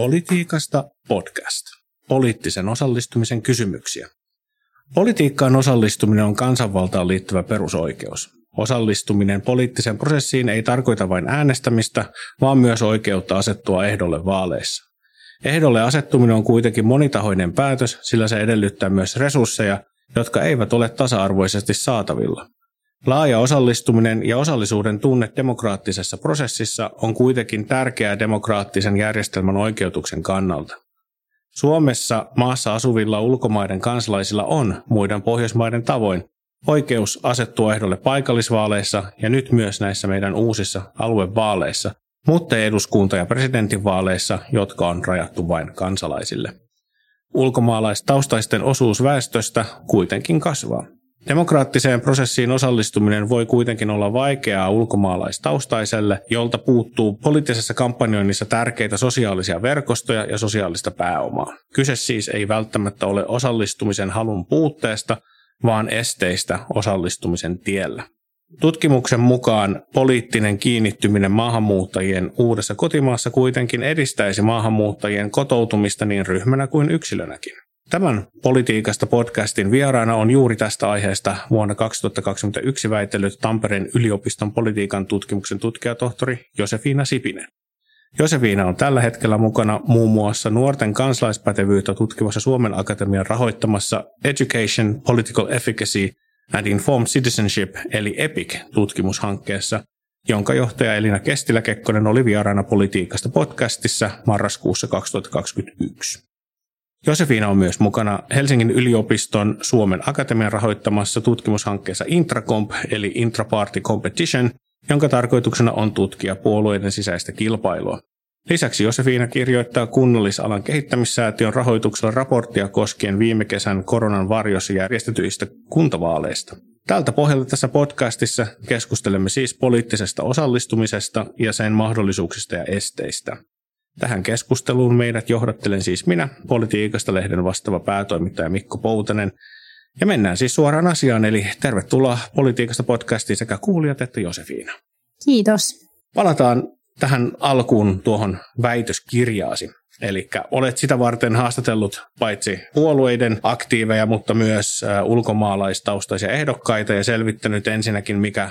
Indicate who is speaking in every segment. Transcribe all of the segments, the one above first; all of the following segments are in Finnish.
Speaker 1: Politiikasta podcast. Poliittisen osallistumisen kysymyksiä. Politiikkaan osallistuminen on kansanvaltaan liittyvä perusoikeus. Osallistuminen poliittiseen prosessiin ei tarkoita vain äänestämistä, vaan myös oikeutta asettua ehdolle vaaleissa. Ehdolle asettuminen on kuitenkin monitahoinen päätös, sillä se edellyttää myös resursseja, jotka eivät ole tasa-arvoisesti saatavilla. Laaja osallistuminen ja osallisuuden tunne demokraattisessa prosessissa on kuitenkin tärkeää demokraattisen järjestelmän oikeutuksen kannalta. Suomessa maassa asuvilla ulkomaiden kansalaisilla on muiden Pohjoismaiden tavoin oikeus asettua ehdolle paikallisvaaleissa ja nyt myös näissä meidän uusissa aluevaaleissa, mutta eduskunta- ja presidentinvaaleissa, jotka on rajattu vain kansalaisille. Ulkomaalaistaustaisten osuus väestöstä kuitenkin kasvaa. Demokraattiseen prosessiin osallistuminen voi kuitenkin olla vaikeaa ulkomaalaistaustaiselle, jolta puuttuu poliittisessa kampanjoinnissa tärkeitä sosiaalisia verkostoja ja sosiaalista pääomaa. Kyse siis ei välttämättä ole osallistumisen halun puutteesta, vaan esteistä osallistumisen tiellä. Tutkimuksen mukaan poliittinen kiinnittyminen maahanmuuttajien uudessa kotimaassa kuitenkin edistäisi maahanmuuttajien kotoutumista niin ryhmänä kuin yksilönäkin. Tämän politiikasta podcastin vieraana on juuri tästä aiheesta vuonna 2021 väitellyt Tampereen yliopiston politiikan tutkimuksen tutkijatohtori Josefina Sipinen. Josefina on tällä hetkellä mukana muun muassa nuorten kansalaispätevyyttä tutkivassa Suomen Akatemian rahoittamassa Education, Political Efficacy and Informed Citizenship eli EPIC-tutkimushankkeessa, jonka johtaja Elina Kestilä-Kekkonen oli vieraana politiikasta podcastissa marraskuussa 2021. Josefina on myös mukana Helsingin yliopiston Suomen Akatemian rahoittamassa tutkimushankkeessa Intracomp eli Intraparty Competition, jonka tarkoituksena on tutkia puolueiden sisäistä kilpailua. Lisäksi Josefina kirjoittaa kunnallisalan kehittämissäätiön rahoituksella raporttia koskien viime kesän koronan varjossa järjestetyistä kuntavaaleista. Tältä pohjalta tässä podcastissa keskustelemme siis poliittisesta osallistumisesta ja sen mahdollisuuksista ja esteistä. Tähän keskusteluun meidät johdattelen siis minä, Politiikasta lehden vastaava päätoimittaja Mikko Poutanen. Ja mennään siis suoraan asiaan, eli tervetuloa Politiikasta podcastiin sekä kuulijat että Josefiina.
Speaker 2: Kiitos.
Speaker 1: Palataan tähän alkuun tuohon väitöskirjaasi. Eli olet sitä varten haastatellut paitsi puolueiden aktiiveja, mutta myös ulkomaalaistaustaisia ehdokkaita ja selvittänyt ensinnäkin, mikä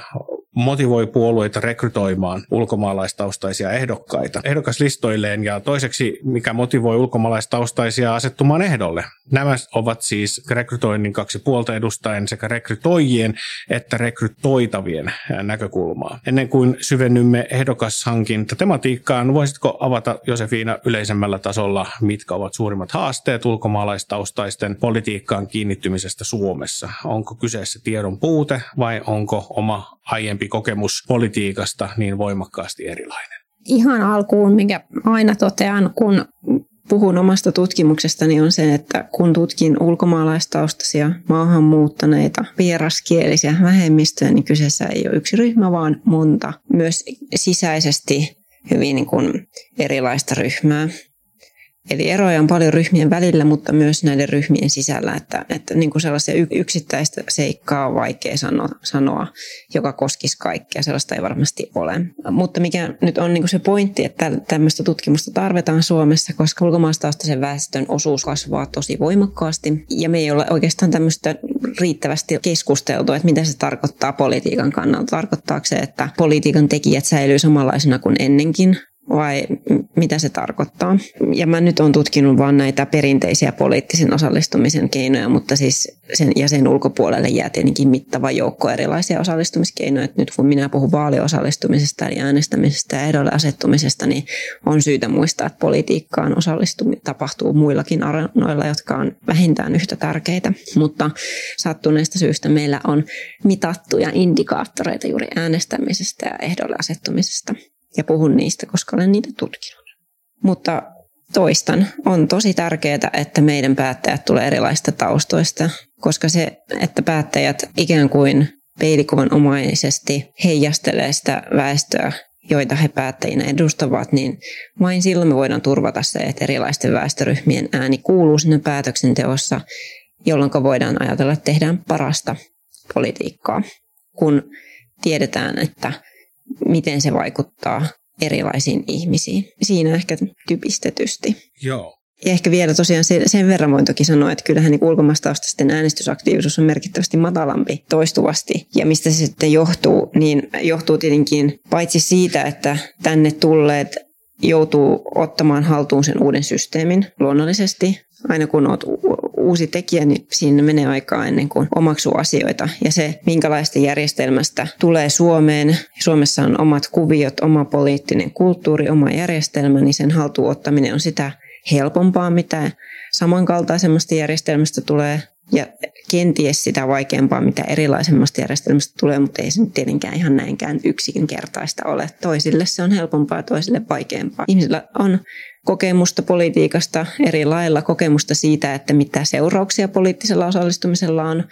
Speaker 1: motivoi puolueita rekrytoimaan ulkomaalaistaustaisia ehdokkaita ehdokaslistoilleen ja toiseksi mikä motivoi ulkomaalaistaustaisia asettumaan ehdolle. Nämä ovat siis rekrytoinnin kaksi puolta edustaen sekä rekrytoijien että rekrytoitavien näkökulmaa. Ennen kuin syvennymme ehdokashankinta tematiikkaan, voisitko avata Josefina yleisemmällä tasolla, mitkä ovat suurimmat haasteet ulkomaalaistaustaisten politiikkaan kiinnittymisestä Suomessa? Onko kyseessä tiedon puute vai onko oma aiempi kokemus politiikasta niin voimakkaasti erilainen?
Speaker 2: Ihan alkuun, mikä aina totean, kun puhun omasta tutkimuksestani on se, että kun tutkin ulkomaalaistaustaisia, maahanmuuttaneita, vieraskielisiä vähemmistöjä, niin kyseessä ei ole yksi ryhmä, vaan monta. Myös sisäisesti hyvin niin kuin erilaista ryhmää. Eli eroja on paljon ryhmien välillä, mutta myös näiden ryhmien sisällä, että, että niin kuin sellaisia yksittäistä seikkaa on vaikea sanoa, sanoa, joka koskisi kaikkea. Sellaista ei varmasti ole. Mutta mikä nyt on niin kuin se pointti, että tämmöistä tutkimusta tarvitaan Suomessa, koska ulkomaalaistaustaisen väestön osuus kasvaa tosi voimakkaasti. Ja me ei ole oikeastaan tämmöistä riittävästi keskusteltu, että mitä se tarkoittaa politiikan kannalta. Tarkoittaako se, että politiikan tekijät säilyy samanlaisena kuin ennenkin? Vai mitä se tarkoittaa. Ja mä nyt olen tutkinut vain näitä perinteisiä poliittisen osallistumisen keinoja, mutta siis sen, ja sen ulkopuolelle jää tietenkin mittava joukko erilaisia osallistumiskeinoja. Et nyt kun minä puhun vaaliosallistumisesta eli äänestämisestä ja ehdolle asettumisesta, niin on syytä muistaa, että politiikkaan osallistuminen tapahtuu muillakin areenoilla, jotka on vähintään yhtä tärkeitä. Mutta sattuneesta syystä meillä on mitattuja indikaattoreita juuri äänestämisestä ja ehdolle asettumisesta ja puhun niistä, koska olen niitä tutkinut. Mutta toistan, on tosi tärkeää, että meidän päättäjät tulee erilaista taustoista, koska se, että päättäjät ikään kuin peilikuvan omaisesti heijastelee sitä väestöä, joita he päättäjinä edustavat, niin vain silloin me voidaan turvata se, että erilaisten väestöryhmien ääni kuuluu sinne päätöksenteossa, jolloin voidaan ajatella, että tehdään parasta politiikkaa, kun tiedetään, että miten se vaikuttaa erilaisiin ihmisiin. Siinä ehkä typistetysti.
Speaker 1: Joo.
Speaker 2: Ja ehkä vielä tosiaan sen, sen verran voin toki sanoa, että kyllähän niin ulkomaastaustaisten äänestysaktiivisuus on merkittävästi matalampi toistuvasti. Ja mistä se sitten johtuu, niin johtuu tietenkin paitsi siitä, että tänne tulleet joutuu ottamaan haltuun sen uuden systeemin luonnollisesti. Aina kun olet uusi tekijä, niin siinä menee aikaa ennen kuin omaksuu asioita. Ja se, minkälaista järjestelmästä tulee Suomeen, Suomessa on omat kuviot, oma poliittinen kulttuuri, oma järjestelmä, niin sen haltuun ottaminen on sitä helpompaa, mitä samankaltaisemmasta järjestelmästä tulee ja kenties sitä vaikeampaa, mitä erilaisemmasta järjestelmästä tulee, mutta ei se nyt tietenkään ihan näinkään yksinkertaista ole. Toisille se on helpompaa, toisille vaikeampaa. Ihmisillä on kokemusta politiikasta eri lailla, kokemusta siitä, että mitä seurauksia poliittisella osallistumisella on,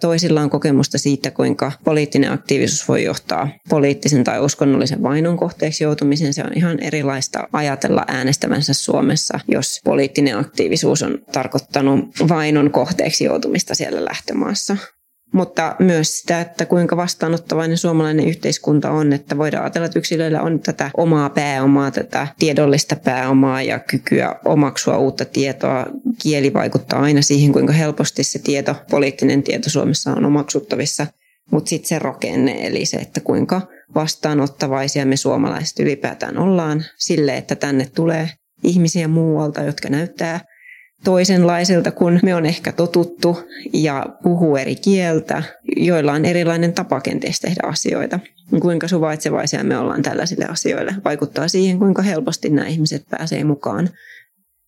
Speaker 2: Toisilla on kokemusta siitä, kuinka poliittinen aktiivisuus voi johtaa poliittisen tai uskonnollisen vainon kohteeksi joutumisen. Se on ihan erilaista ajatella äänestävänsä Suomessa, jos poliittinen aktiivisuus on tarkoittanut vainon kohteeksi joutumista siellä lähtömaassa mutta myös sitä, että kuinka vastaanottavainen suomalainen yhteiskunta on, että voidaan ajatella, että yksilöillä on tätä omaa pääomaa, tätä tiedollista pääomaa ja kykyä omaksua uutta tietoa. Kieli vaikuttaa aina siihen, kuinka helposti se tieto, poliittinen tieto Suomessa on omaksuttavissa, mutta sitten se rakenne, eli se, että kuinka vastaanottavaisia me suomalaiset ylipäätään ollaan sille, että tänne tulee ihmisiä muualta, jotka näyttää toisenlaisilta kuin me on ehkä totuttu ja puhuu eri kieltä, joilla on erilainen tapa kenties tehdä asioita. Kuinka suvaitsevaisia me ollaan tällaisille asioille vaikuttaa siihen, kuinka helposti nämä ihmiset pääsee mukaan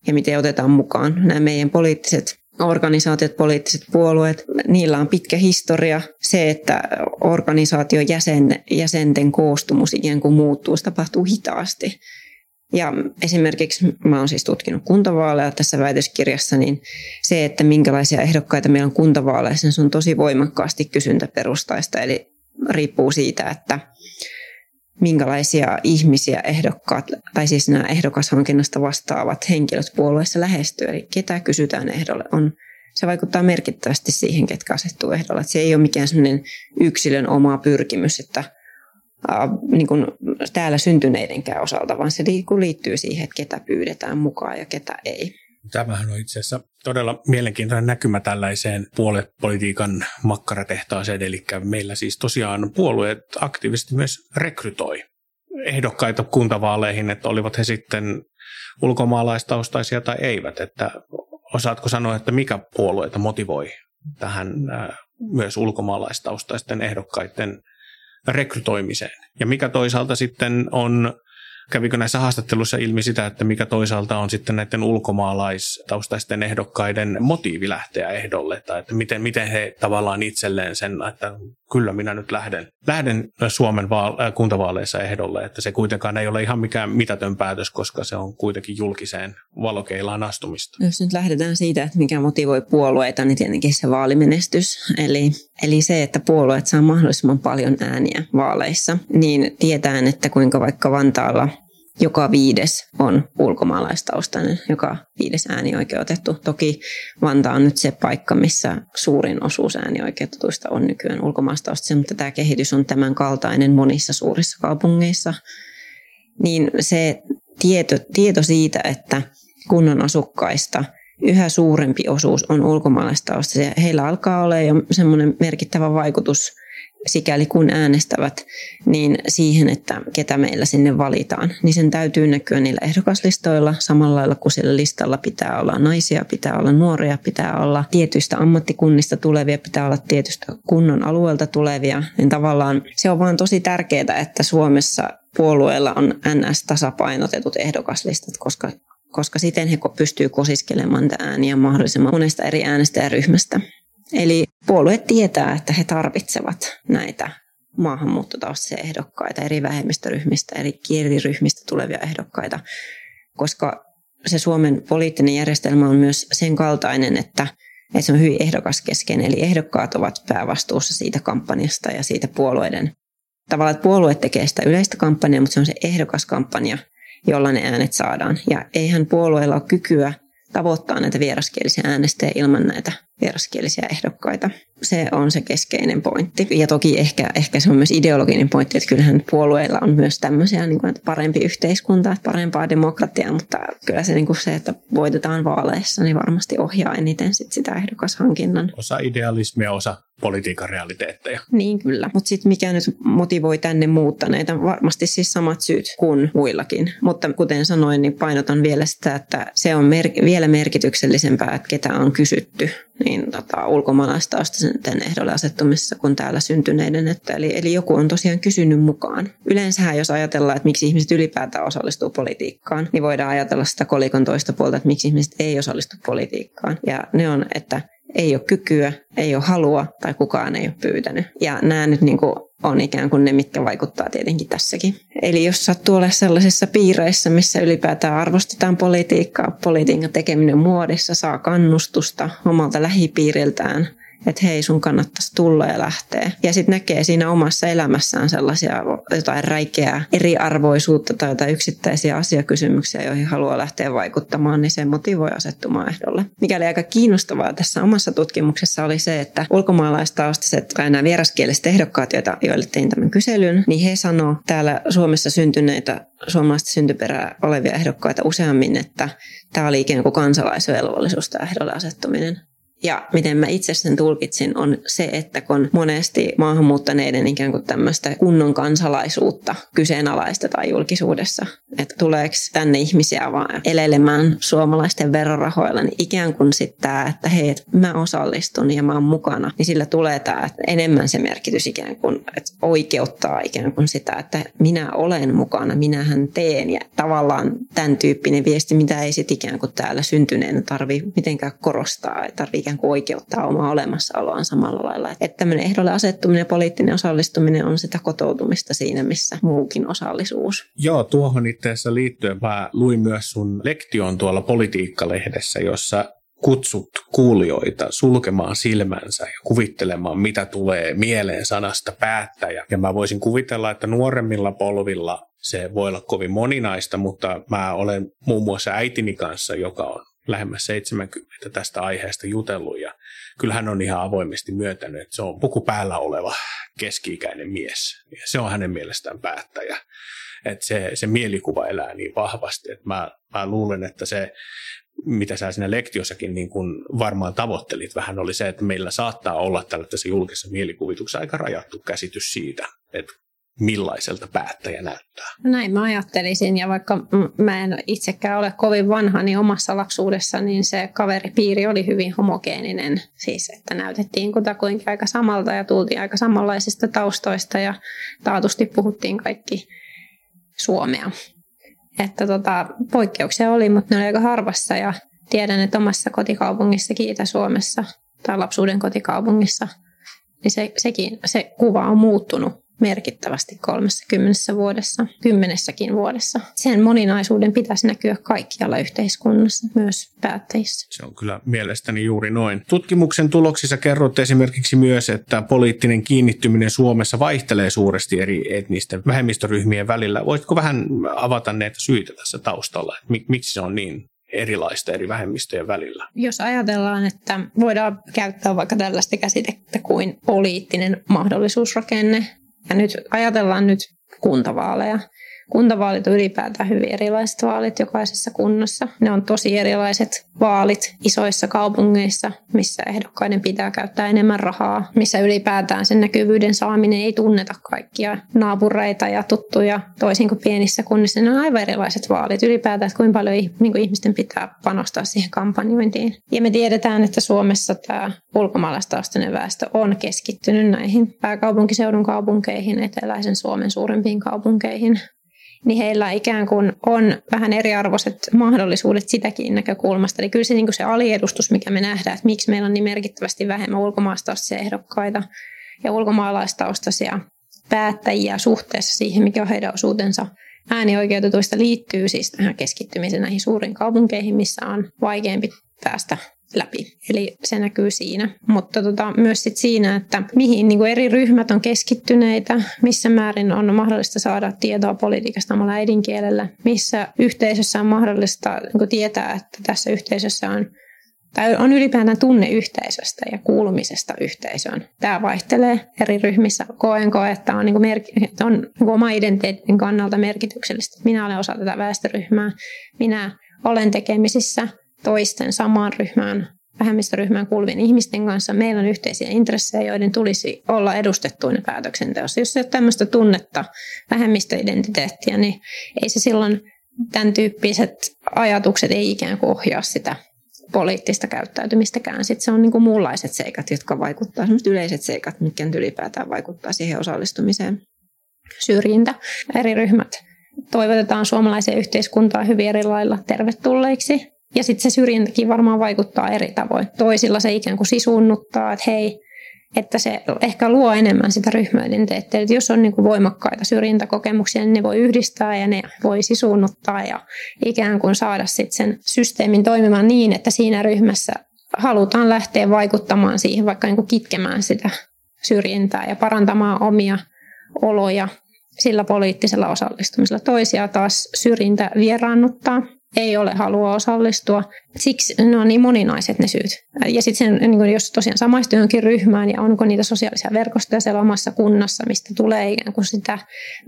Speaker 2: ja miten otetaan mukaan nämä meidän poliittiset organisaatiot, poliittiset puolueet, niillä on pitkä historia. Se, että organisaation jäsen, jäsenten koostumus ikään kuin muuttuu, se tapahtuu hitaasti. Ja esimerkiksi mä oon siis tutkinut kuntavaaleja tässä väitöskirjassa, niin se, että minkälaisia ehdokkaita meillä on kuntavaaleissa, se on tosi voimakkaasti kysyntäperustaista. Eli riippuu siitä, että minkälaisia ihmisiä ehdokkaat, tai siis nämä ehdokashankinnasta vastaavat henkilöt puolueessa lähestyy, eli ketä kysytään ehdolle, on, se vaikuttaa merkittävästi siihen, ketkä asettuu ehdolle. Se ei ole mikään yksilön oma pyrkimys, että niin kuin täällä syntyneidenkään osalta, vaan se liittyy siihen, että ketä pyydetään mukaan ja ketä ei.
Speaker 1: Tämähän on itse asiassa todella mielenkiintoinen näkymä tällaiseen puoluepolitiikan makkaratehtaaseen, eli meillä siis tosiaan puolueet aktiivisesti myös rekrytoi ehdokkaita kuntavaaleihin, että olivat he sitten ulkomaalaistaustaisia tai eivät, että osaatko sanoa, että mikä puolueita motivoi tähän myös ulkomaalaistaustaisten ehdokkaiden rekrytoimiseen. Ja mikä toisaalta sitten on Kävikö näissä haastatteluissa ilmi sitä, että mikä toisaalta on sitten näiden ulkomaalaistaustaisten ehdokkaiden motiivi lähteä ehdolle, tai että miten, miten he tavallaan itselleen sen, että kyllä minä nyt lähden, lähden Suomen vaal- äh, kuntavaaleissa ehdolle, että se kuitenkaan ei ole ihan mikään mitätön päätös, koska se on kuitenkin julkiseen valokeilaan astumista.
Speaker 2: Jos nyt lähdetään siitä, että mikä motivoi puolueita, niin tietenkin se vaalimenestys, eli, eli se, että puolueet saa mahdollisimman paljon ääniä vaaleissa, niin tietään, että kuinka vaikka Vantaalla joka viides on ulkomaalaistaustainen, joka viides äänioikeutettu. Toki Vantaa on nyt se paikka, missä suurin osuus äänioikeutetuista on nykyään ulkomaalaistaustaisia, mutta tämä kehitys on tämän kaltainen monissa suurissa kaupungeissa. Niin se tieto, tieto siitä, että kunnan asukkaista yhä suurempi osuus on ulkomaalaistaustaisia, heillä alkaa olla jo semmoinen merkittävä vaikutus sikäli kun äänestävät, niin siihen, että ketä meillä sinne valitaan, niin sen täytyy näkyä niillä ehdokaslistoilla samalla lailla kuin sillä listalla pitää olla naisia, pitää olla nuoria, pitää olla tietyistä ammattikunnista tulevia, pitää olla tietystä kunnon alueelta tulevia, niin tavallaan se on vaan tosi tärkeää, että Suomessa puolueella on NS-tasapainotetut ehdokaslistat, koska koska siten he pystyy kosiskelemaan ääniä mahdollisimman monesta eri äänestäjäryhmästä. Eli puolue tietää, että he tarvitsevat näitä maahanmuuttotaustaisia ehdokkaita, eri vähemmistöryhmistä, eri kieliryhmistä tulevia ehdokkaita, koska se Suomen poliittinen järjestelmä on myös sen kaltainen, että, että se on hyvin ehdokaskeskeinen, eli ehdokkaat ovat päävastuussa siitä kampanjasta ja siitä puolueiden. Tavallaan, että puolue tekee sitä yleistä kampanjaa, mutta se on se ehdokaskampanja, jolla ne äänet saadaan. Ja eihän puolueella ole kykyä tavoittaa näitä vieraskielisiä äänestäjiä ilman näitä vieraskielisiä ehdokkaita. Se on se keskeinen pointti. Ja toki ehkä, ehkä se on myös ideologinen pointti, että kyllähän puolueilla on myös tämmöisiä niin kuin, että parempi yhteiskunta, että parempaa demokratiaa, mutta kyllä se, niin kuin se, että voitetaan vaaleissa, niin varmasti ohjaa eniten sit sitä ehdokashankinnan.
Speaker 1: Osa idealismia, osa politiikan realiteetteja.
Speaker 2: Niin kyllä, mutta sitten mikä nyt motivoi tänne muuttaneita, varmasti siis samat syyt kuin muillakin. Mutta kuten sanoin, niin painotan vielä sitä, että se on mer- vielä merkityksellisempää, että ketä on kysytty niin tota, ulkomaalaistaustaisen ehdolle asettumisessa kuin täällä syntyneiden. Että eli, eli joku on tosiaan kysynyt mukaan. Yleensähän jos ajatellaan, että miksi ihmiset ylipäätään osallistuu politiikkaan, niin voidaan ajatella sitä kolikon toista puolta, että miksi ihmiset ei osallistu politiikkaan. Ja ne on, että ei ole kykyä, ei ole halua tai kukaan ei ole pyytänyt. Ja nämä nyt niin kuin on ikään kuin ne, mitkä vaikuttaa tietenkin tässäkin. Eli jos sattuu olla sellaisissa piireissä, missä ylipäätään arvostetaan politiikkaa, politiikan tekeminen muodissa saa kannustusta omalta lähipiiriltään – että hei sun kannattaisi tulla ja lähteä. Ja sitten näkee siinä omassa elämässään sellaisia jotain räikeää eriarvoisuutta tai jotain yksittäisiä asiakysymyksiä, joihin haluaa lähteä vaikuttamaan, niin se motivoi asettumaan ehdolle. Mikäli aika kiinnostavaa tässä omassa tutkimuksessa oli se, että ulkomaalaistaustaiset tai nämä vieraskieliset ehdokkaat, joita, joille tein tämän kyselyn, niin he sanoo täällä Suomessa syntyneitä suomalaista syntyperää olevia ehdokkaita useammin, että tämä oli ikään kuin kansalaisvelvollisuus tämä ehdolle asettuminen. Ja miten mä itse sen tulkitsin on se, että kun monesti maahanmuuttaneiden ikään kuin tämmöistä kunnon kansalaisuutta kyseenalaistetaan julkisuudessa, että tuleeko tänne ihmisiä vaan elelemään suomalaisten verorahoilla, niin ikään kuin sitten tämä, että hei, mä osallistun ja mä oon mukana, niin sillä tulee tämä enemmän se merkitys ikään kuin, että oikeuttaa ikään kuin sitä, että minä olen mukana, minähän teen. Ja tavallaan tämän tyyppinen viesti, mitä ei sitten ikään kuin täällä syntyneen tarvi mitenkään korostaa, ei tarvitse ikään kuin oikeuttaa omaa olemassaoloaan samalla lailla. Että tämmöinen ehdolle asettuminen ja poliittinen osallistuminen on sitä kotoutumista siinä, missä muukin osallisuus.
Speaker 1: Joo, tuohon itse asiassa liittyen mä luin myös sun lektion tuolla politiikkalehdessä, jossa kutsut kuulijoita sulkemaan silmänsä ja kuvittelemaan, mitä tulee mieleen sanasta päättäjä. Ja mä voisin kuvitella, että nuoremmilla polvilla se voi olla kovin moninaista, mutta mä olen muun muassa äitini kanssa, joka on lähemmäs 70 tästä aiheesta jutellut ja kyllä hän on ihan avoimesti myöntänyt, että se on puku päällä oleva keski-ikäinen mies ja se on hänen mielestään päättäjä. Että se, se mielikuva elää niin vahvasti, että mä, mä luulen, että se mitä sä siinä lektiossakin niin kun varmaan tavoittelit vähän, oli se, että meillä saattaa olla tällaisessa julkisessa mielikuvituksessa aika rajattu käsitys siitä, että millaiselta päättäjä näyttää.
Speaker 2: Näin mä ajattelisin ja vaikka mä en itsekään ole kovin vanha, niin omassa lapsuudessa niin se kaveripiiri oli hyvin homogeeninen. Siis että näytettiin kutakuinkin aika samalta ja tultiin aika samanlaisista taustoista ja taatusti puhuttiin kaikki suomea. Että tota, poikkeuksia oli, mutta ne oli aika harvassa ja tiedän, että omassa kotikaupungissa Itä-Suomessa tai lapsuuden kotikaupungissa, niin se, sekin, se kuva on muuttunut merkittävästi 30 vuodessa, kymmenessäkin vuodessa. Sen moninaisuuden pitäisi näkyä kaikkialla yhteiskunnassa, myös päättäjissä.
Speaker 1: Se on kyllä mielestäni juuri noin. Tutkimuksen tuloksissa kerrot esimerkiksi myös, että poliittinen kiinnittyminen Suomessa vaihtelee suuresti eri etnisten vähemmistöryhmien välillä. Voitko vähän avata näitä syitä tässä taustalla, miksi se on niin erilaista eri vähemmistöjen välillä.
Speaker 2: Jos ajatellaan, että voidaan käyttää vaikka tällaista käsitettä kuin poliittinen mahdollisuusrakenne, ja nyt ajatellaan nyt kuntavaaleja. Kuntavaalit on ylipäätään hyvin erilaiset vaalit jokaisessa kunnassa. Ne on tosi erilaiset vaalit isoissa kaupungeissa, missä ehdokkaiden pitää käyttää enemmän rahaa, missä ylipäätään sen näkyvyyden saaminen ei tunneta kaikkia naapureita ja tuttuja, toisin kuin pienissä kunnissa. Ne on aivan erilaiset vaalit ylipäätään, että kuinka paljon niin kuin ihmisten pitää panostaa siihen kampanjointiin. Ja me tiedetään, että Suomessa tämä ulkomaalaistaustainen väestö on keskittynyt näihin pääkaupunkiseudun kaupunkeihin, eteläisen Suomen suurimpiin kaupunkeihin niin heillä ikään kuin on vähän eriarvoiset mahdollisuudet sitäkin näkökulmasta. Eli kyllä se, niin kuin se aliedustus, mikä me nähdään, että miksi meillä on niin merkittävästi vähemmän ulkomaalaistaustaisia ehdokkaita ja ulkomaalaistaustaisia päättäjiä suhteessa siihen, mikä on heidän osuutensa äänioikeutetuista liittyy siis tähän keskittymiseen näihin suuriin kaupunkeihin, missä on vaikeampi päästä
Speaker 3: läpi. Eli se näkyy siinä. Mutta tota, myös sit siinä, että mihin niin eri ryhmät on keskittyneitä, missä määrin on mahdollista saada tietoa politiikasta omalla äidinkielellä, missä yhteisössä on mahdollista niin tietää, että tässä yhteisössä on tai on ylipäätään tunne yhteisöstä ja kuulumisesta yhteisöön. Tämä vaihtelee eri ryhmissä. Koen koe, että on, niin kuin merk- että on niin oma identiteetin kannalta merkityksellistä. Minä olen osa tätä väestöryhmää. Minä olen tekemisissä toisten samaan ryhmään, vähemmistöryhmään kuuluvien ihmisten kanssa. Meillä on yhteisiä intressejä, joiden tulisi olla edustettuina päätöksenteossa. Jos ei ole tämmöistä tunnetta, vähemmistöidentiteettiä, niin ei se silloin tämän tyyppiset ajatukset ei ikään kuin ohjaa sitä poliittista käyttäytymistäkään. Sitten se on niin kuin muunlaiset seikat, jotka vaikuttavat, sellaiset yleiset seikat, mitkä ylipäätään vaikuttaa siihen osallistumiseen. Syrjintä, eri ryhmät. Toivotetaan suomalaiseen yhteiskuntaan hyvin eri lailla tervetulleiksi. Ja sitten se syrjintäkin varmaan vaikuttaa eri tavoin. Toisilla se ikään kuin sisuunnuttaa, että hei, että se ehkä luo enemmän sitä ryhmäidentiteettiä. Että jos on niin kuin voimakkaita syrjintäkokemuksia, niin ne voi yhdistää ja ne voi sisuunnuttaa ja ikään kuin saada sitten sen systeemin toimimaan niin, että siinä ryhmässä halutaan lähteä vaikuttamaan siihen, vaikka niin kuin kitkemään sitä syrjintää ja parantamaan omia oloja sillä poliittisella osallistumisella. Toisia taas syrjintä vieraannuttaa ei ole halua osallistua. Siksi ne on niin moninaiset ne syyt. Ja sitten niin jos tosiaan samaistuu johonkin ryhmään ja onko niitä sosiaalisia verkostoja siellä omassa kunnassa, mistä tulee ikään kuin sitä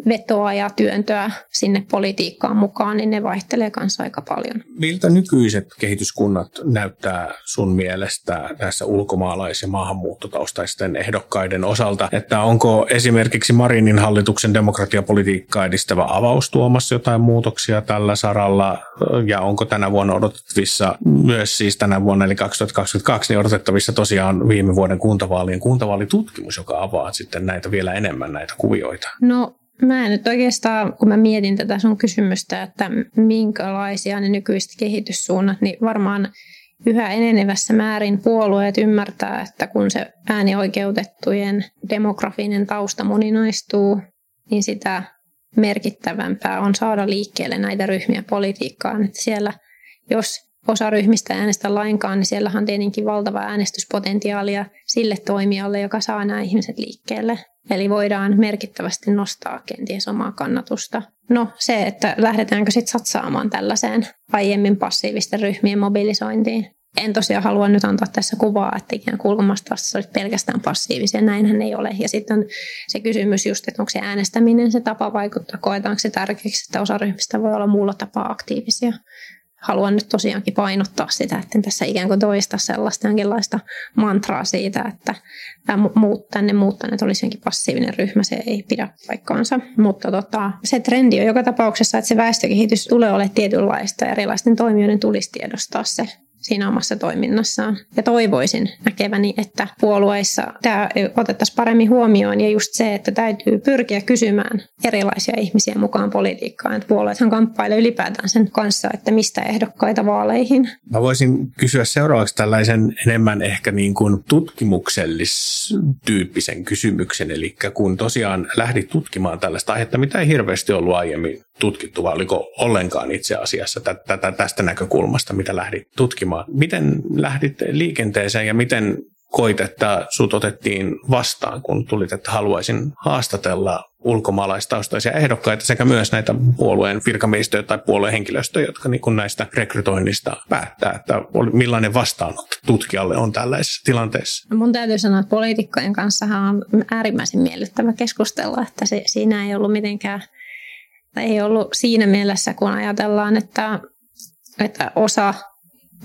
Speaker 3: vetoa ja työntöä sinne politiikkaan mukaan, niin ne vaihtelee kanssa aika paljon.
Speaker 1: Miltä nykyiset kehityskunnat näyttää sun mielestä tässä ulkomaalais- ja maahanmuuttotaustaisten ehdokkaiden osalta? Että onko esimerkiksi Marinin hallituksen demokratiapolitiikkaa edistävä avaus tuomassa jotain muutoksia tällä saralla? ja onko tänä vuonna odotettavissa myös siis tänä vuonna eli 2022 niin odotettavissa tosiaan viime vuoden kuntavaalien kuntavaalitutkimus, joka avaa sitten näitä vielä enemmän näitä kuvioita?
Speaker 3: No Mä en nyt oikeastaan, kun mä mietin tätä sun kysymystä, että minkälaisia ne nykyiset kehityssuunnat, niin varmaan yhä enenevässä määrin puolueet ymmärtää, että kun se äänioikeutettujen demografinen tausta moninaistuu, niin sitä merkittävämpää on saada liikkeelle näitä ryhmiä politiikkaan. Että siellä, jos osa ryhmistä äänestä lainkaan, niin siellä on tietenkin valtava äänestyspotentiaalia sille toimijalle, joka saa nämä ihmiset liikkeelle. Eli voidaan merkittävästi nostaa kenties omaa kannatusta. No se, että lähdetäänkö sitten satsaamaan tällaiseen aiemmin passiivisten ryhmien mobilisointiin en tosiaan halua nyt antaa tässä kuvaa, että ikään kuin ulkomaastausta olisi pelkästään passiivisia. Näinhän ei ole. Ja sitten on se kysymys just, että onko se äänestäminen se tapa vaikuttaa, koetaanko se tärkeäksi, että osa ryhmistä voi olla muulla tapaa aktiivisia. Haluan nyt tosiaankin painottaa sitä, että tässä ikään kuin toista sellaista jonkinlaista mantraa siitä, että tämä muut, tänne muuttaneet olisi jonkin passiivinen ryhmä, se ei pidä paikkaansa. Mutta tota, se trendi on joka tapauksessa, että se väestökehitys tulee olemaan tietynlaista ja erilaisten toimijoiden tulisi tiedostaa se siinä omassa toiminnassaan. Ja toivoisin näkeväni, että puolueissa tämä otettaisiin paremmin huomioon ja just se, että täytyy pyrkiä kysymään erilaisia ihmisiä mukaan politiikkaan. Että puolueethan kamppailee ylipäätään sen kanssa, että mistä ehdokkaita vaaleihin.
Speaker 1: Mä voisin kysyä seuraavaksi tällaisen enemmän ehkä niin kuin tutkimuksellistyyppisen kysymyksen. Eli kun tosiaan lähdit tutkimaan tällaista aihetta, mitä ei hirveästi ollut aiemmin tutkittu, vai oliko ollenkaan itse asiassa tästä näkökulmasta, mitä lähdit tutkimaan. Miten lähdit liikenteeseen ja miten koit, että sut otettiin vastaan, kun tulit, että haluaisin haastatella ulkomaalaistaustaisia ehdokkaita sekä myös näitä puolueen virkamiehistöjä tai puolueen henkilöstöjä, jotka niin kuin näistä rekrytoinnista päättää, että millainen vastaanotto tutkijalle on tällaisessa tilanteessa.
Speaker 3: Mun täytyy sanoa, että poliitikkojen kanssa on äärimmäisen miellyttävä keskustella, että se, siinä ei ollut mitenkään ei ollut siinä mielessä, kun ajatellaan, että, että osa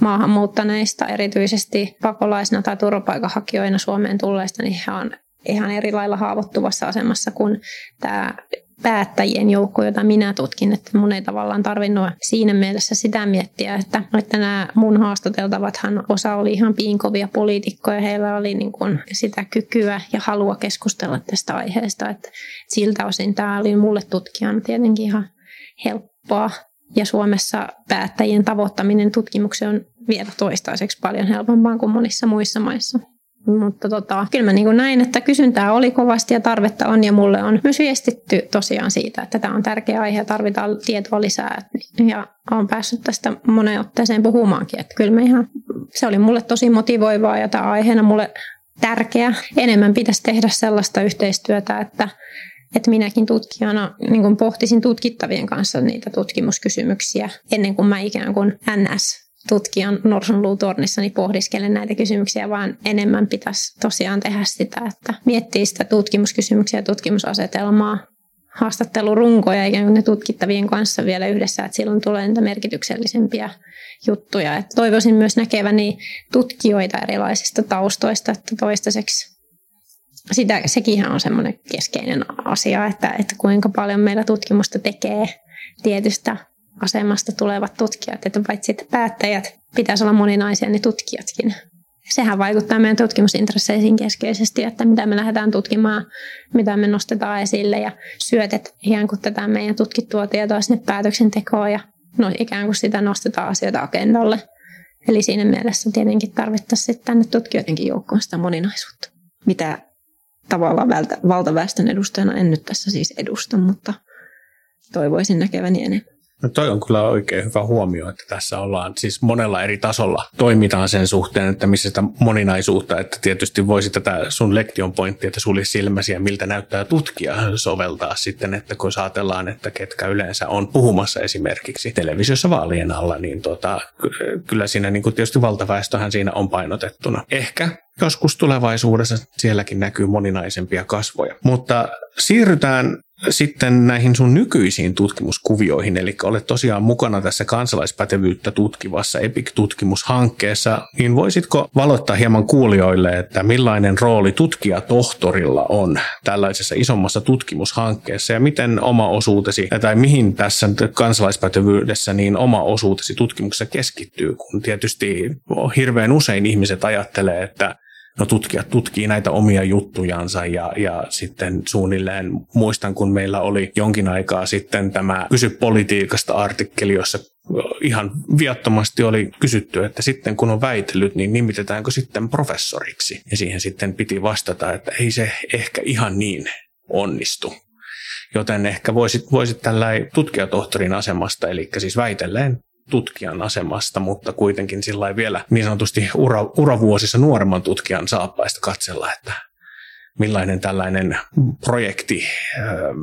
Speaker 3: maahanmuuttaneista, erityisesti pakolaisina tai turvapaikanhakijoina Suomeen tulleista, niin he on ihan eri lailla haavoittuvassa asemassa kuin tämä päättäjien joukko, jota minä tutkin, että mun ei tavallaan tarvinnut siinä mielessä sitä miettiä, että, että nämä mun haastateltavathan osa oli ihan piinkovia poliitikkoja, heillä oli niin kuin sitä kykyä ja halua keskustella tästä aiheesta, että siltä osin tämä oli mulle tutkijana tietenkin ihan helppoa. Ja Suomessa päättäjien tavoittaminen tutkimukseen on vielä toistaiseksi paljon helpompaa kuin monissa muissa maissa. Mutta tota, kyllä mä niin näin, että kysyntää oli kovasti ja tarvetta on ja mulle on myös viestitty tosiaan siitä, että tämä on tärkeä aihe ja tarvitaan tietoa lisää. Ja olen päässyt tästä moneen otteeseen puhumaankin. Että kyllä ihan, se oli mulle tosi motivoivaa ja tämä aiheena mulle tärkeä. Enemmän pitäisi tehdä sellaista yhteistyötä, että, että minäkin tutkijana niin pohtisin tutkittavien kanssa niitä tutkimuskysymyksiä ennen kuin mä ikään kuin NS tutkijan norsunluutornissa niin pohdiskelen näitä kysymyksiä, vaan enemmän pitäisi tosiaan tehdä sitä, että miettii sitä tutkimuskysymyksiä tutkimusasetelmaa, haastattelurunkoja ikään kuin ne tutkittavien kanssa vielä yhdessä, että silloin tulee niitä merkityksellisempiä juttuja. Että toivoisin myös näkeväni tutkijoita erilaisista taustoista, että toistaiseksi sitä, sekin on semmoinen keskeinen asia, että, että kuinka paljon meillä tutkimusta tekee tietystä asemasta tulevat tutkijat, että paitsi että päättäjät pitäisi olla moninaisia, niin tutkijatkin. Sehän vaikuttaa meidän tutkimusintresseisiin keskeisesti, että mitä me lähdetään tutkimaan, mitä me nostetaan esille ja syötet ikään kuin tätä meidän tutkittua tietoa sinne päätöksentekoon ja no, ikään kuin sitä nostetaan asioita agendalle. Eli siinä mielessä tietenkin tarvittaisiin tänne tutkijoidenkin joukkoon sitä moninaisuutta. Mitä tavallaan valtaväestön edustajana en nyt tässä siis edusta, mutta toivoisin näkeväni enemmän.
Speaker 1: No toi on kyllä oikein hyvä huomio, että tässä ollaan siis monella eri tasolla toimitaan sen suhteen, että missä sitä moninaisuutta, että tietysti voisi tätä sun lektion pointtia, että sulje silmäsiä, miltä näyttää tutkija soveltaa sitten, että kun saatellaan, että ketkä yleensä on puhumassa esimerkiksi televisiossa vaalien alla, niin tota, kyllä siinä niin tietysti valtaväestöhän siinä on painotettuna. Ehkä joskus tulevaisuudessa sielläkin näkyy moninaisempia kasvoja. Mutta siirrytään sitten näihin sun nykyisiin tutkimuskuvioihin, eli olet tosiaan mukana tässä kansalaispätevyyttä tutkivassa EPIC-tutkimushankkeessa, niin voisitko valottaa hieman kuulijoille, että millainen rooli tutkijatohtorilla on tällaisessa isommassa tutkimushankkeessa? Ja miten oma osuutesi, tai mihin tässä kansalaispätevyydessä niin oma osuutesi tutkimuksessa keskittyy, kun tietysti hirveän usein ihmiset ajattelee, että no tutkijat tutkii näitä omia juttujansa ja, ja sitten suunnilleen muistan, kun meillä oli jonkin aikaa sitten tämä Kysy politiikasta artikkeli, jossa ihan viattomasti oli kysytty, että sitten kun on väitellyt, niin nimitetäänkö sitten professoriksi? Ja siihen sitten piti vastata, että ei se ehkä ihan niin onnistu. Joten ehkä voisit, voisit tällä tutkijatohtorin asemasta, eli siis väitelleen tutkijan asemasta, mutta kuitenkin sillä vielä niin sanotusti ura, uravuosissa nuoremman tutkijan saappaista katsella, että millainen tällainen projekti, ähm,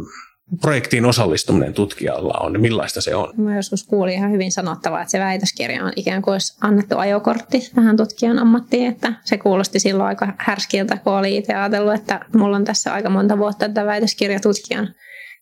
Speaker 1: projektiin osallistuminen tutkijalla on ja millaista se on.
Speaker 3: Mä joskus kuulin ihan hyvin sanottavaa, että se väitöskirja on ikään kuin olisi annettu ajokortti tähän tutkijan ammattiin, että se kuulosti silloin aika härskiltä, kun oli itse ajatellut, että mulla on tässä aika monta vuotta tätä väitöskirjatutkijan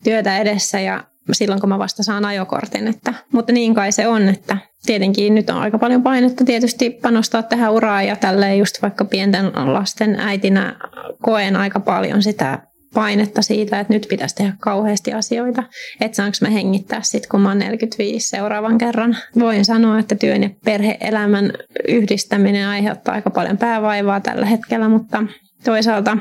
Speaker 3: työtä edessä ja silloin, kun mä vasta saan ajokortin. Että, mutta niin kai se on, että tietenkin nyt on aika paljon painetta tietysti panostaa tähän uraan ja tälleen just vaikka pienten lasten äitinä koen aika paljon sitä painetta siitä, että nyt pitäisi tehdä kauheasti asioita, että saanko mä hengittää sitten, kun mä oon 45 seuraavan kerran. Voin sanoa, että työn ja perheelämän yhdistäminen aiheuttaa aika paljon päävaivaa tällä hetkellä, mutta toisaalta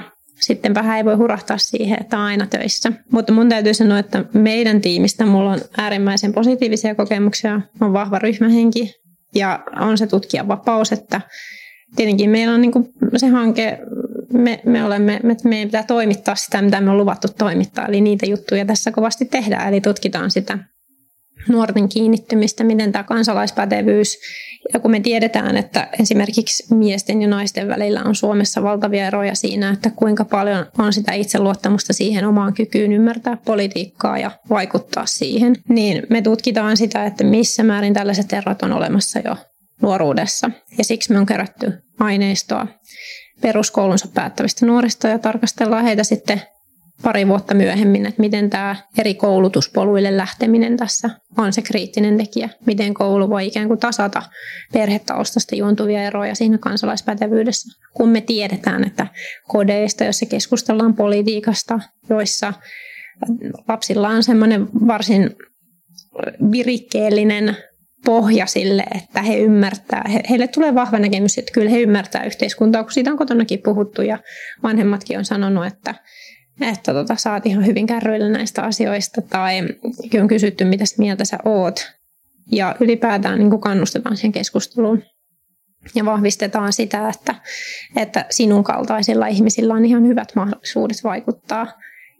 Speaker 3: sitten vähän ei voi hurahtaa siihen, että aina töissä. Mutta mun täytyy sanoa, että meidän tiimistä mulla on äärimmäisen positiivisia kokemuksia, on vahva ryhmähenki ja on se tutkijan vapaus, että tietenkin meillä on niin se hanke, me, me olemme, me, meidän pitää toimittaa sitä, mitä me on luvattu toimittaa, eli niitä juttuja tässä kovasti tehdään, eli tutkitaan sitä nuorten kiinnittymistä, miten tämä kansalaispätevyys, ja kun me tiedetään, että esimerkiksi miesten ja naisten välillä on Suomessa valtavia eroja siinä, että kuinka paljon on sitä itseluottamusta siihen omaan kykyyn ymmärtää politiikkaa ja vaikuttaa siihen, niin me tutkitaan sitä, että missä määrin tällaiset erot on olemassa jo nuoruudessa. Ja siksi me on kerätty aineistoa peruskoulunsa päättävistä nuorista ja tarkastellaan heitä sitten pari vuotta myöhemmin, että miten tämä eri koulutuspoluille lähteminen tässä on se kriittinen tekijä. Miten koulu voi ikään kuin tasata perhetaustasta juontuvia eroja siinä kansalaispätevyydessä. Kun me tiedetään, että kodeista, joissa keskustellaan politiikasta, joissa lapsilla on semmoinen varsin virikkeellinen pohja sille, että he ymmärtää, he, heille tulee vahva näkemys, että kyllä he ymmärtää yhteiskuntaa, kun siitä on kotonakin puhuttu ja vanhemmatkin on sanonut, että että tota, saat ihan hyvin kärryillä näistä asioista tai on kysytty, mitä mieltä sä oot. Ja ylipäätään niin kannustetaan siihen keskusteluun. ja vahvistetaan sitä, että, että sinun kaltaisilla ihmisillä on ihan hyvät mahdollisuudet vaikuttaa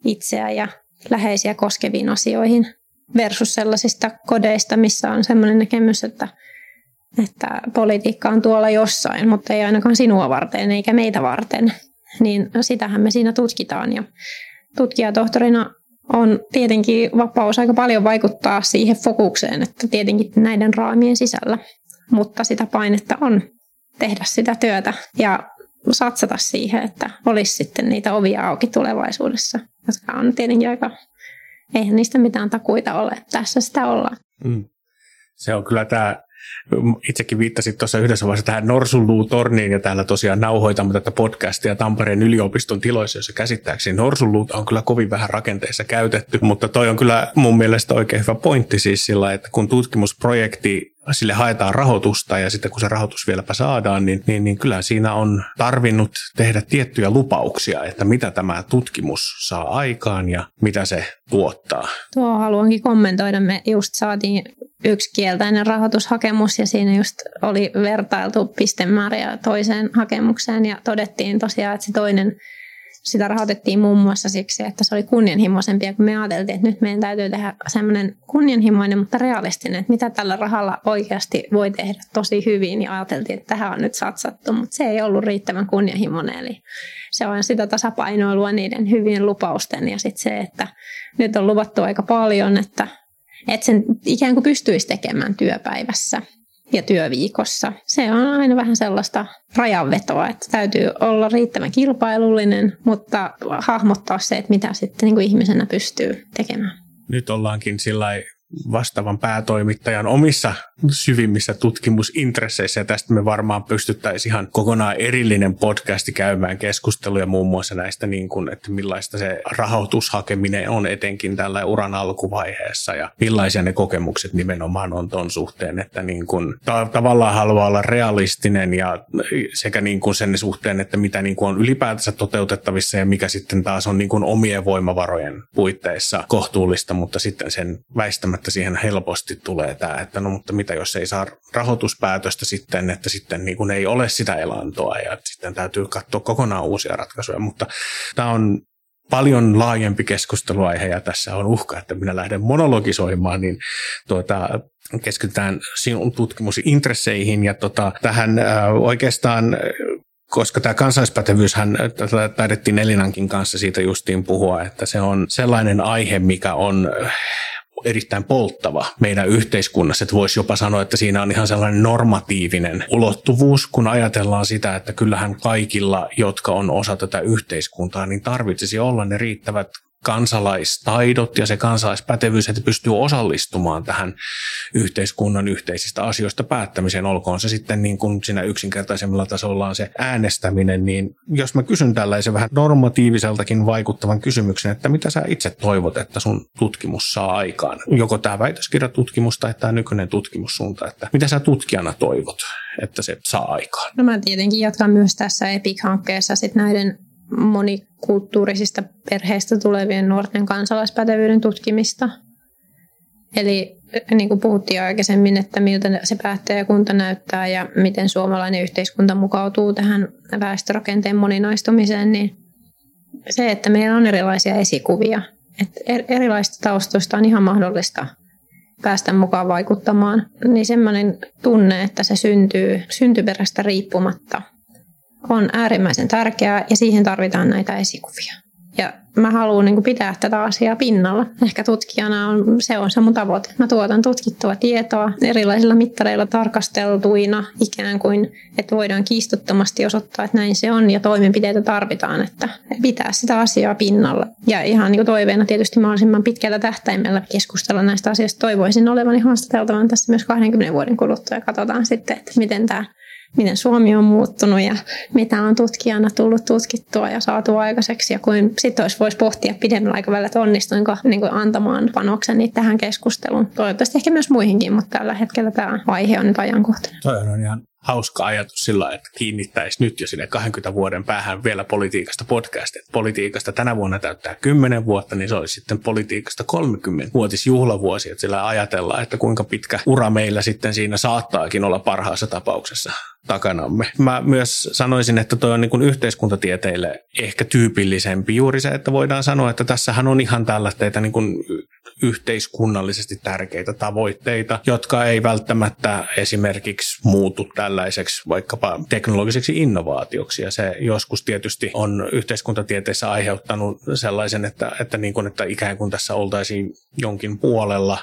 Speaker 3: itseä ja läheisiä koskeviin asioihin versus sellaisista kodeista, missä on sellainen näkemys, että, että politiikka on tuolla jossain, mutta ei ainakaan sinua varten eikä meitä varten. Niin sitähän me siinä tutkitaan ja tutkijatohtorina on tietenkin vapaus aika paljon vaikuttaa siihen fokukseen, että tietenkin näiden raamien sisällä, mutta sitä painetta on tehdä sitä työtä ja satsata siihen, että olisi sitten niitä ovia auki tulevaisuudessa, jotka on tietenkin aika, eihän niistä mitään takuita ole, tässä sitä ollaan. Mm.
Speaker 1: Se on kyllä tämä itsekin viittasit tuossa yhdessä vaiheessa tähän Norsunluutorniin ja täällä tosiaan nauhoitamme tätä podcastia Tampereen yliopiston tiloissa, jossa käsittääkseni Norsunluuta on kyllä kovin vähän rakenteissa käytetty, mutta toi on kyllä mun mielestä oikein hyvä pointti siis sillä, että kun tutkimusprojekti sille haetaan rahoitusta ja sitten kun se rahoitus vieläpä saadaan, niin, niin, niin kyllä siinä on tarvinnut tehdä tiettyjä lupauksia, että mitä tämä tutkimus saa aikaan ja mitä se tuottaa.
Speaker 3: Tuo haluankin kommentoida. Me just saatiin yksi kieltäinen rahoitushakemus ja siinä just oli vertailtu pistemääriä toiseen hakemukseen ja todettiin tosiaan, että se toinen sitä rahoitettiin muun muassa siksi, että se oli kunnianhimoisempi, kun me ajateltiin, että nyt meidän täytyy tehdä semmoinen kunnianhimoinen, mutta realistinen, että mitä tällä rahalla oikeasti voi tehdä tosi hyvin, ja ajateltiin, että tähän on nyt satsattu, mutta se ei ollut riittävän kunnianhimoinen, eli se on sitä tasapainoilua niiden hyvien lupausten, ja sitten se, että nyt on luvattu aika paljon, että että sen ikään kuin pystyisi tekemään työpäivässä ja työviikossa. Se on aina vähän sellaista rajanvetoa, että täytyy olla riittävän kilpailullinen, mutta hahmottaa se, että mitä sitten niin kuin ihmisenä pystyy tekemään.
Speaker 1: Nyt ollaankin sillä vastaavan päätoimittajan omissa syvimmissä tutkimusintresseissä. Ja tästä me varmaan pystyttäisiin ihan kokonaan erillinen podcasti käymään keskusteluja muun muassa näistä, niin kuin, että millaista se rahoitushakeminen on etenkin tällä uran alkuvaiheessa ja millaisia ne kokemukset nimenomaan on tuon suhteen, että niin kuin, ta- tavallaan haluaa olla realistinen ja sekä niin kuin sen suhteen, että mitä niin kuin on ylipäätänsä toteutettavissa ja mikä sitten taas on niin kuin omien voimavarojen puitteissa kohtuullista, mutta sitten sen väistämättä siihen helposti tulee tämä, että no mutta mitä jos ei saa rahoituspäätöstä sitten, että sitten niin kuin ei ole sitä elantoa ja sitten täytyy katsoa kokonaan uusia ratkaisuja, mutta tämä on paljon laajempi keskusteluaihe ja tässä on uhka, että minä lähden monologisoimaan, niin tuota, keskitytään sinun tutkimusintresseihin ja tota, tähän äh, oikeastaan koska tämä kansallispätevyyshän, taidettiin Elinankin kanssa siitä justiin puhua, että se on sellainen aihe, mikä on erittäin polttava meidän yhteiskunnassa. Että voisi jopa sanoa, että siinä on ihan sellainen normatiivinen ulottuvuus, kun ajatellaan sitä, että kyllähän kaikilla, jotka on osa tätä yhteiskuntaa, niin tarvitsisi olla ne riittävät kansalaistaidot ja se kansalaispätevyys, että pystyy osallistumaan tähän yhteiskunnan yhteisistä asioista päättämiseen, olkoon se sitten niin kuin siinä yksinkertaisemmalla tasolla on se äänestäminen, niin jos mä kysyn tällaisen vähän normatiiviseltakin vaikuttavan kysymyksen, että mitä sä itse toivot, että sun tutkimus saa aikaan, joko tämä väitöskirjatutkimus tai tämä nykyinen tutkimussuunta, että mitä sä tutkijana toivot, että se saa aikaan?
Speaker 3: No mä tietenkin jatkan myös tässä EPIC-hankkeessa sit näiden monikulttuurisista perheistä tulevien nuorten kansalaispätevyyden tutkimista. Eli niin kuin puhuttiin aikaisemmin, että miltä se päättäjäkunta näyttää ja miten suomalainen yhteiskunta mukautuu tähän väestörakenteen moninaistumiseen, niin se, että meillä on erilaisia esikuvia, että erilaisista taustoista on ihan mahdollista päästä mukaan vaikuttamaan, niin semmoinen tunne, että se syntyy syntyperästä riippumatta, on äärimmäisen tärkeää ja siihen tarvitaan näitä esikuvia. Ja mä haluan niin pitää tätä asiaa pinnalla. Ehkä tutkijana on, se on se mun tavoite. Mä tuotan tutkittua tietoa erilaisilla mittareilla tarkasteltuina ikään kuin, että voidaan kiistottomasti osoittaa, että näin se on ja toimenpiteitä tarvitaan, että pitää sitä asiaa pinnalla. Ja ihan niin toiveena tietysti mahdollisimman pitkällä tähtäimellä keskustella näistä asioista. Toivoisin olevani haastateltavan tässä myös 20 vuoden kuluttua ja katsotaan sitten, että miten tämä miten Suomi on muuttunut ja mitä on tutkijana tullut tutkittua ja saatu aikaiseksi. Ja kuin sitten voisi pohtia pidemmällä aikavälillä, että onnistuinko niin kuin antamaan panokseni tähän keskusteluun. Toivottavasti ehkä myös muihinkin, mutta tällä hetkellä tämä aihe on nyt ajankohtainen.
Speaker 1: Toi on ihan hauska ajatus sillä, että kiinnittäisi nyt jo sinne 20 vuoden päähän vielä politiikasta podcast. Että politiikasta tänä vuonna täyttää 10 vuotta, niin se olisi sitten politiikasta 30 vuotisjuhlavuosi. Että sillä ajatellaan, että kuinka pitkä ura meillä sitten siinä saattaakin olla parhaassa tapauksessa takanamme. Mä myös sanoisin, että toi on niin kuin yhteiskuntatieteille ehkä tyypillisempi juuri se, että voidaan sanoa, että tässähän on ihan tällaista niin kuin yhteiskunnallisesti tärkeitä tavoitteita, jotka ei välttämättä esimerkiksi muutu tällaiseksi vaikkapa teknologiseksi innovaatioksi. Ja se joskus tietysti on yhteiskuntatieteissä aiheuttanut sellaisen, että, että, niin kuin, että ikään kuin tässä oltaisiin jonkin puolella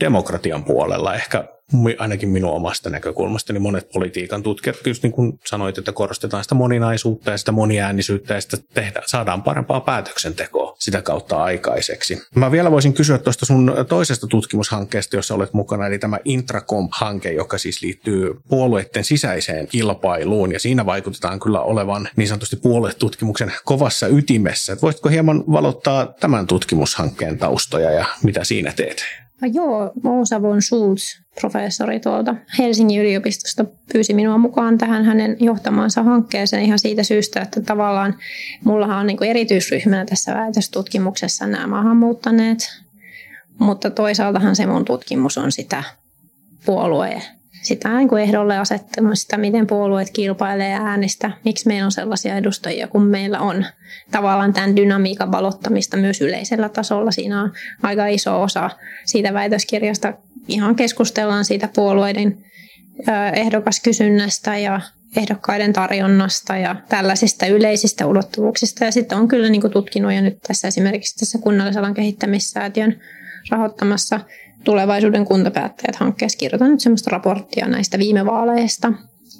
Speaker 1: demokratian puolella. Ehkä ainakin minun omasta näkökulmasta, niin monet politiikan tutkijat, just niin kuin sanoit, että korostetaan sitä moninaisuutta ja sitä moniäänisyyttä ja sitä tehdään, saadaan parempaa päätöksentekoa sitä kautta aikaiseksi. Mä vielä voisin kysyä tuosta sun toisesta tutkimushankkeesta, jossa olet mukana, eli tämä Intracom-hanke, joka siis liittyy puolueiden sisäiseen kilpailuun ja siinä vaikutetaan kyllä olevan niin sanotusti puoluetutkimuksen kovassa ytimessä. Voisitko hieman valottaa tämän tutkimushankkeen taustoja ja mitä siinä teet?
Speaker 3: No joo, Ousa von Schulz, professori tuolta Helsingin yliopistosta, pyysi minua mukaan tähän hänen johtamaansa hankkeeseen ihan siitä syystä, että tavallaan mullahan on niin kuin erityisryhmänä tässä väitöstutkimuksessa nämä maahanmuuttaneet, mutta toisaaltahan se mun tutkimus on sitä puolueen sitä niin kuin ehdolle asettamasta, miten puolueet kilpailee äänistä, miksi meillä on sellaisia edustajia kuin meillä on. Tavallaan tämän dynamiikan valottamista myös yleisellä tasolla. Siinä on aika iso osa siitä väitöskirjasta. Ihan keskustellaan siitä puolueiden ehdokaskysynnästä ja ehdokkaiden tarjonnasta ja tällaisista yleisistä ulottuvuuksista. Ja sitten on kyllä niin tutkinut ja nyt tässä esimerkiksi tässä kunnallisalan kehittämissäätiön rahoittamassa tulevaisuuden kuntapäättäjät hankkeessa kirjoitan nyt semmoista raporttia näistä viime vaaleista,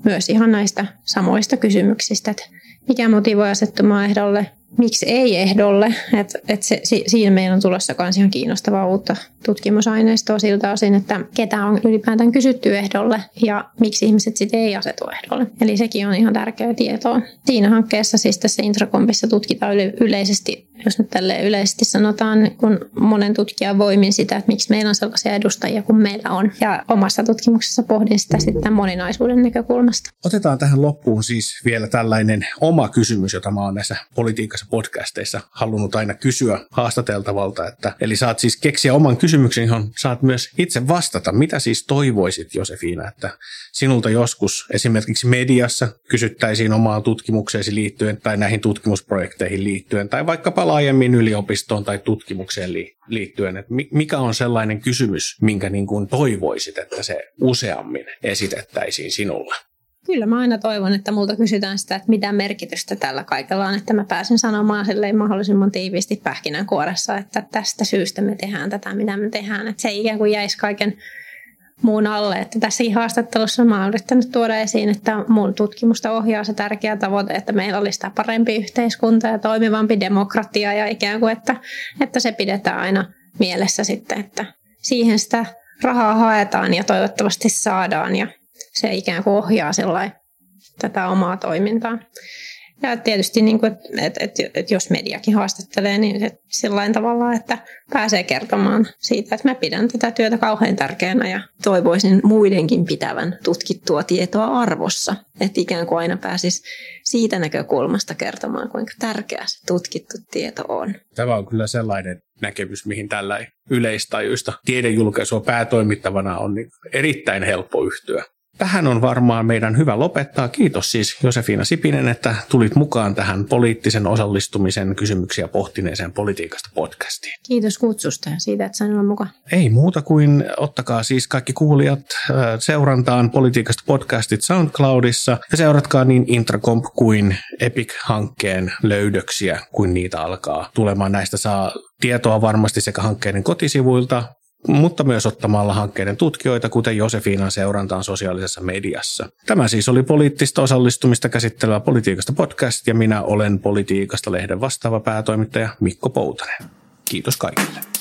Speaker 3: myös ihan näistä samoista kysymyksistä, että mikä motivoi asettumaan ehdolle, miksi ei ehdolle. Et, et se, si, siinä meillä on tulossa myös ihan kiinnostavaa uutta tutkimusaineistoa siltä osin, että ketä on ylipäätään kysytty ehdolle ja miksi ihmiset sitten ei asetu ehdolle. Eli sekin on ihan tärkeää tietoa. Siinä hankkeessa siis tässä Intrakompissa tutkitaan yleisesti, jos nyt tälle yleisesti sanotaan, kun monen tutkijan voimin sitä, että miksi meillä on sellaisia edustajia kuin meillä on. Ja omassa tutkimuksessa pohdin sitä sitten moninaisuuden näkökulmasta.
Speaker 1: Otetaan tähän loppuun siis vielä tällainen oma kysymys, jota mä oon näissä politiikassa podcasteissa halunnut aina kysyä haastateltavalta. Että, eli saat siis keksiä oman kysymyksen, johon saat myös itse vastata. Mitä siis toivoisit, Josefina, että sinulta joskus esimerkiksi mediassa kysyttäisiin omaan tutkimukseesi liittyen tai näihin tutkimusprojekteihin liittyen tai vaikkapa laajemmin yliopistoon tai tutkimukseen liittyen, että mikä on sellainen kysymys, minkä niin kuin toivoisit, että se useammin esitettäisiin sinulle?
Speaker 3: Kyllä mä aina toivon, että multa kysytään sitä, että mitä merkitystä tällä kaikella on, että mä pääsen sanomaan silleen mahdollisimman tiiviisti pähkinänkuoressa, että tästä syystä me tehdään tätä, mitä me tehdään. Että se ikään kuin jäisi kaiken muun alle. Että tässäkin haastattelussa mä olen yrittänyt tuoda esiin, että mun tutkimusta ohjaa se tärkeä tavoite, että meillä olisi tämä parempi yhteiskunta ja toimivampi demokratia ja ikään kuin, että, että se pidetään aina mielessä sitten, että siihen sitä rahaa haetaan ja toivottavasti saadaan ja se ikään kuin ohjaa tätä omaa toimintaa. Ja tietysti, niin kuin, että, että, että jos mediakin haastattelee, niin että sillä tavalla, että pääsee kertomaan siitä, että mä pidän tätä työtä kauhean tärkeänä ja toivoisin muidenkin pitävän tutkittua tietoa arvossa. Että ikään kuin aina pääsis siitä näkökulmasta kertomaan, kuinka tärkeä se tutkittu tieto on.
Speaker 1: Tämä on kyllä sellainen näkemys, mihin tällä yleistajuista tiedejulkaisua päätoimittavana on niin erittäin helppo yhtyä. Tähän on varmaan meidän hyvä lopettaa. Kiitos siis Josefina Sipinen, että tulit mukaan tähän poliittisen osallistumisen kysymyksiä pohtineeseen politiikasta podcastiin.
Speaker 3: Kiitos kutsusta ja siitä, että sain olla mukaan.
Speaker 1: Ei muuta kuin ottakaa siis kaikki kuulijat seurantaan politiikasta podcastit SoundCloudissa ja seuratkaa niin Intracomp kuin Epic-hankkeen löydöksiä, kun niitä alkaa tulemaan. Näistä saa tietoa varmasti sekä hankkeiden kotisivuilta, mutta myös ottamalla hankkeiden tutkijoita, kuten Josefinan seurantaan sosiaalisessa mediassa. Tämä siis oli poliittista osallistumista käsittelevä Politiikasta podcast ja minä olen Politiikasta lehden vastaava päätoimittaja Mikko Poutanen. Kiitos kaikille.